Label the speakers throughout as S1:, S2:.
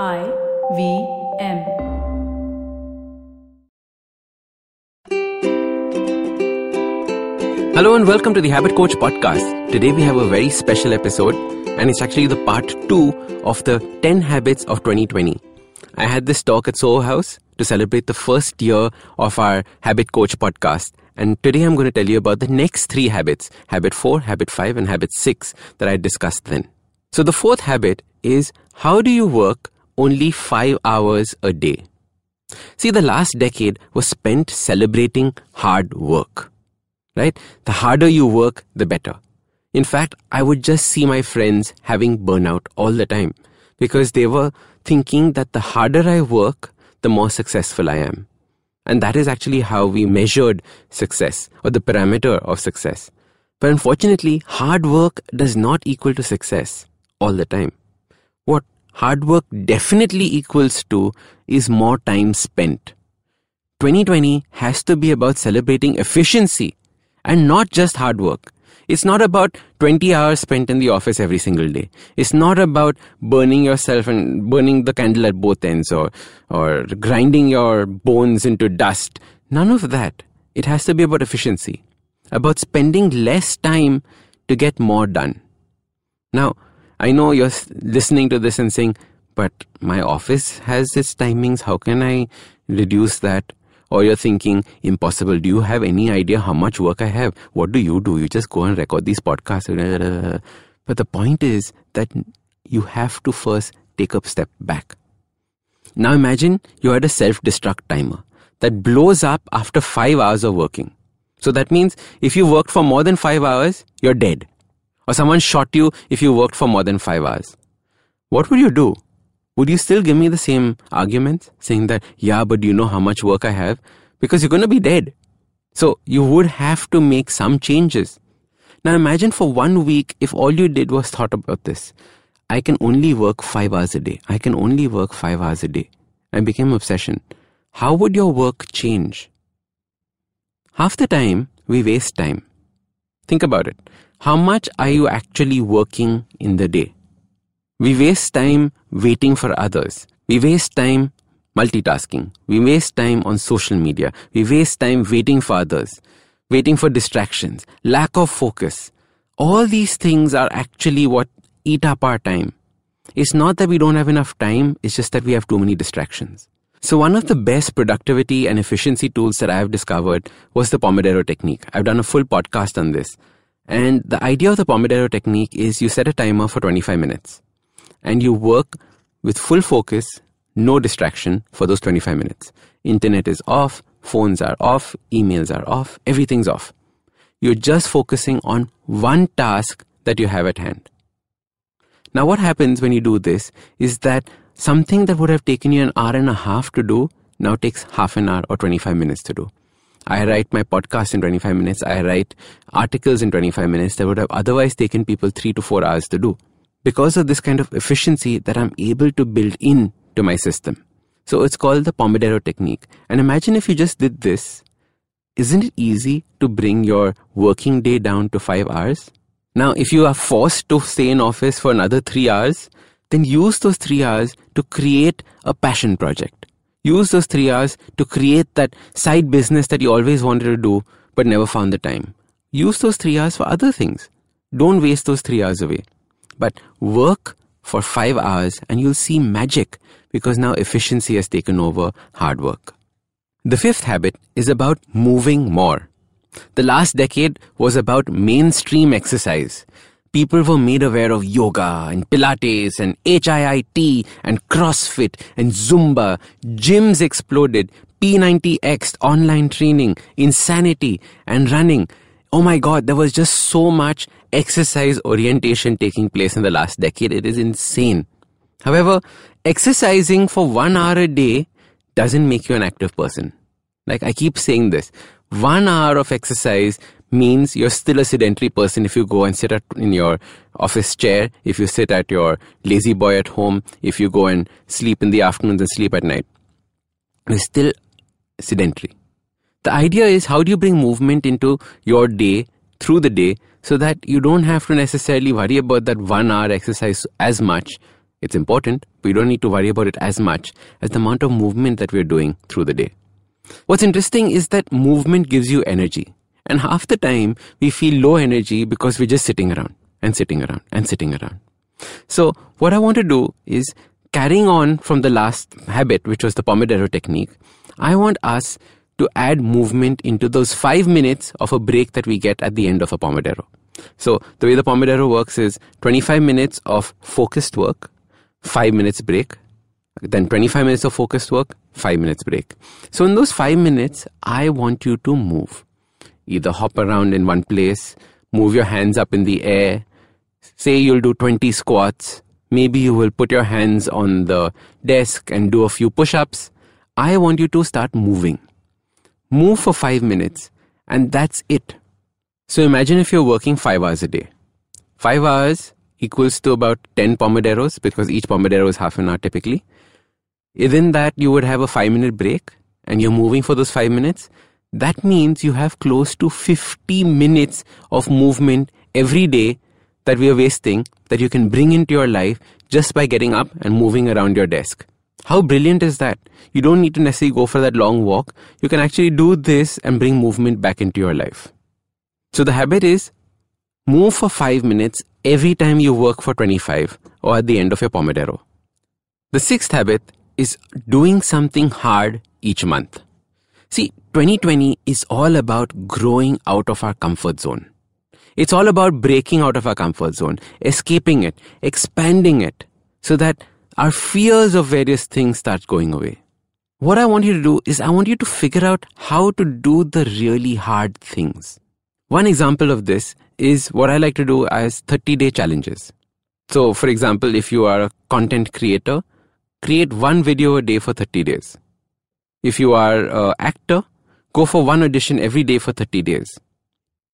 S1: I V M.
S2: Hello and welcome to the Habit Coach podcast. Today we have a very special episode and it's actually the part 2 of the 10 habits of 2020. I had this talk at Soho House to celebrate the first year of our Habit Coach podcast and today I'm going to tell you about the next 3 habits, habit 4, habit 5 and habit 6 that I discussed then. So the fourth habit is how do you work only 5 hours a day? See, the last decade was spent celebrating hard work right? The harder you work, the better. In fact, I would just see my friends having burnout all the time because they were thinking that the harder I work, the more successful I am. And that is actually how we measured success or the parameter of success. But unfortunately, hard work does not equal to success all the time. What hard work definitely equals to is more time spent. 2020 has to be about celebrating efficiency and not just hard work. It's not about 20 hours spent in the office every single day. It's not about burning yourself and burning the candle at both ends or, or grinding your bones into dust. None of that. It has to be about efficiency, about spending less time to get more done. Now, I know you're listening to this and saying, but my office has its timings. How can I reduce that? or you're thinking, impossible. Do you have any idea how much work I have? What do you do? You just go and record these podcasts. But the point is that you have to first take a step back. Now imagine you had a self destruct timer that blows up after five hours of working. So that means if you worked for more than five hours, you're dead. Or someone shot you if you worked for more than five hours. What would you do? would you still give me the same arguments saying that, yeah, but you know how much work I have? Because you're going to be dead. So you would have to make some changes. Now imagine for one week if all you did was thought about this. I can only work five hours a day. I can only work five hours a day. I became obsession. How would your work change? Half the time, we waste time. Think about it. How much are you actually working in the day? We waste time waiting for others. We waste time multitasking. We waste time on social media. We waste time waiting for others, waiting for distractions, lack of focus. All these things are actually what eat up our time. It's not that we don't have enough time, it's just that we have too many distractions. So, one of the best productivity and efficiency tools that I have discovered was the Pomodoro technique. I've done a full podcast on this. And the idea of the Pomodoro technique is you set a timer for 25 minutes and you work with full focus, no distraction for those 25 minutes. Internet is off, phones are off, emails are off, everything's off. You're just focusing on one task that you have at hand. Now, what happens when you do this is that something that would have taken you an hour and a half to do now takes half an hour or 25 minutes to do. I write my podcast in 25 minutes. I write articles in 25 minutes that would have otherwise taken people three to four hours to do because of this kind of efficiency that I'm able to build in to my system. So it's called the Pomodoro technique. And imagine if you just did this. Isn't it easy to bring your working day down to five hours? Now, if you are forced to stay in office for another three hours, then use those three hours to create a passion project. Use those three hours to create that side business that you always wanted to do but never found the time. Use those three hours for other things. Don't waste those three hours away. But work for five hours and you'll see magic because now efficiency has taken over hard work. The fifth habit is about moving more. The last decade was about mainstream exercise. People were made aware of yoga and Pilates and HIIT and CrossFit and Zumba. Gyms exploded. P90X, online training, insanity, and running. Oh my god, there was just so much exercise orientation taking place in the last decade. It is insane. However, exercising for one hour a day doesn't make you an active person. Like I keep saying this, one hour of exercise means you're still a sedentary person if you go and sit at, in your office chair, if you sit at your lazy boy at home, if you go and sleep in the afternoons and sleep at night. You're still sedentary. The idea is how do you bring movement into your day through the day so that you don't have to necessarily worry about that one hour exercise as much It's important, but we don't need to worry about it as much as the amount of movement that we're doing through the day. What's interesting is that movement gives you energy. And half the time, we feel low energy because we're just sitting around and sitting around and sitting around. So, what I want to do is carrying on from the last habit, which was the Pomodoro technique, I want us to add movement into those five minutes of a break that we get at the end of a Pomodoro. So, the way the Pomodoro works is 25 minutes of focused work, 5 minutes break, then 25 minutes of focused work, 5 minutes break. So, in those 5 minutes, I want you to move either hop around in one place, move your hands up in the air. Say you'll do 20 squats. Maybe you will put your hands on the desk and do a few push ups. I want you to start moving. Move for five minutes, and that's it. So imagine if you're working five hours a day. Five hours equals to about 10 Pomodoros because each Pomodoro is half an hour typically. Within that, you would have a five minute break and you're moving for those five minutes that means you have close to 50 minutes of movement every day that we are wasting that you can bring into your life just by getting up and moving around your desk. How brilliant is that? You don't need to necessarily go for that long walk. You can actually do this and bring movement back into your life. So the habit is move for 5 minutes every time you work for 25 or at the end of your Pomodoro. The sixth habit is doing something hard each month. See, 2020 is all about growing out of our comfort zone. It's all about breaking out of our comfort zone, escaping it, expanding it, so that our fears of various things start going away. What I want you to do is I want you to figure out how to do the really hard things. One example of this is what I like to do as 30 day challenges. So, for example, if you are a content creator, create one video a day for 30 days. If you are an actor, go for one audition every day for 30 days.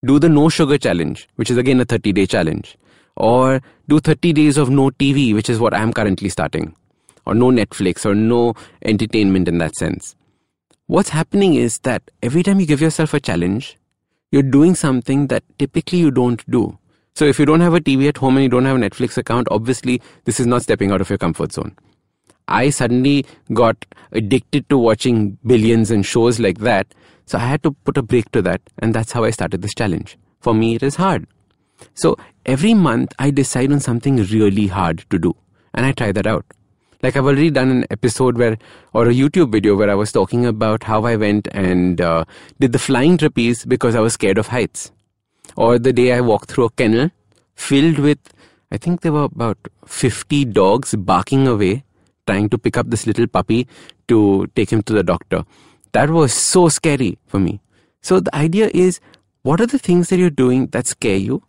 S2: Do the no sugar challenge, which is again a 30 day challenge. Or do 30 days of no TV, which is what I'm currently starting. Or no Netflix or no entertainment in that sense. What's happening is that every time you give yourself a challenge, you're doing something that typically you don't do. So if you don't have a TV at home and you don't have a Netflix account, obviously this is not stepping out of your comfort zone. I suddenly got addicted to watching billions and shows like that. So I had to put a break to that. And that's how I started this challenge. For me, it is hard. So every month I decide on something really hard to do. And I try that out. Like I've already done an episode where, or a YouTube video where I was talking about how I went and uh, did the flying trapeze because I was scared of heights. Or the day I walked through a kennel filled with, I think there were about 50 dogs barking away trying to pick up this little puppy to take him to the doctor. That was so scary for me. So the idea is what are the things that you're doing that scare you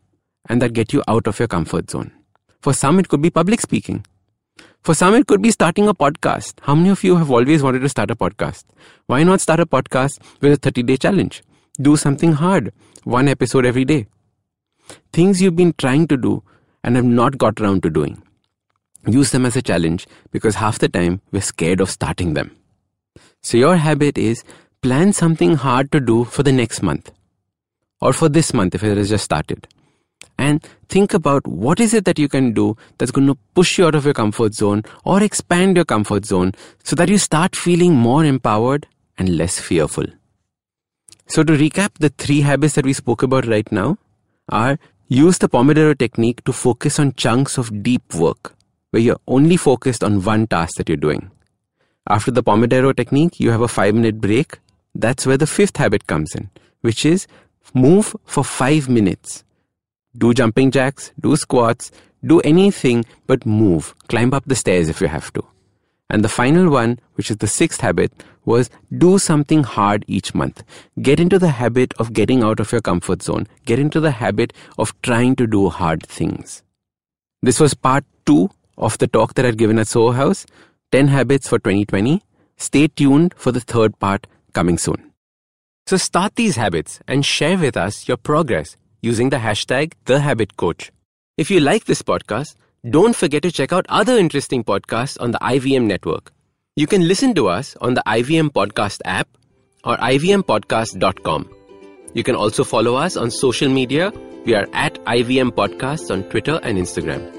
S2: and that get you out of your comfort zone? For some, it could be public speaking. For some, it could be starting a podcast. How many of you have always wanted to start a podcast? Why not start a podcast with a 30 day challenge? Do something hard, one episode every day. Things you've been trying to do and have not got around to doing use them as a challenge because half the time we're scared of starting them. So your habit is plan something hard to do for the next month or for this month if it has just started. And think about what is it that you can do that's going to push you out of your comfort zone or expand your comfort zone so that you start feeling more empowered and less fearful. So to recap, the three habits that we spoke about right now are use the Pomodoro technique to focus on chunks of deep work where you're only focused on one task that you're doing. After the Pomodoro technique, you have a five minute break. That's where the fifth habit comes in, which is move for five minutes. Do jumping jacks, do squats, do anything but move. Climb up the stairs if you have to. And the final one, which is the sixth habit, was do something hard each month. Get into the habit of getting out of your comfort zone. Get into the habit of trying to do hard things. This was part two of the talk that I'd given at Soho House, 10 Habits for 2020. Stay tuned for the third part coming soon. So start these habits and share with us your progress using the hashtag TheHabitCoach. If you like this podcast, don't forget to check out other interesting podcasts on the IVM network. You can listen to us on the IVM Podcast app or ivmpodcast.com. You can also follow us on social media. We are at IVM Podcasts on Twitter and Instagram.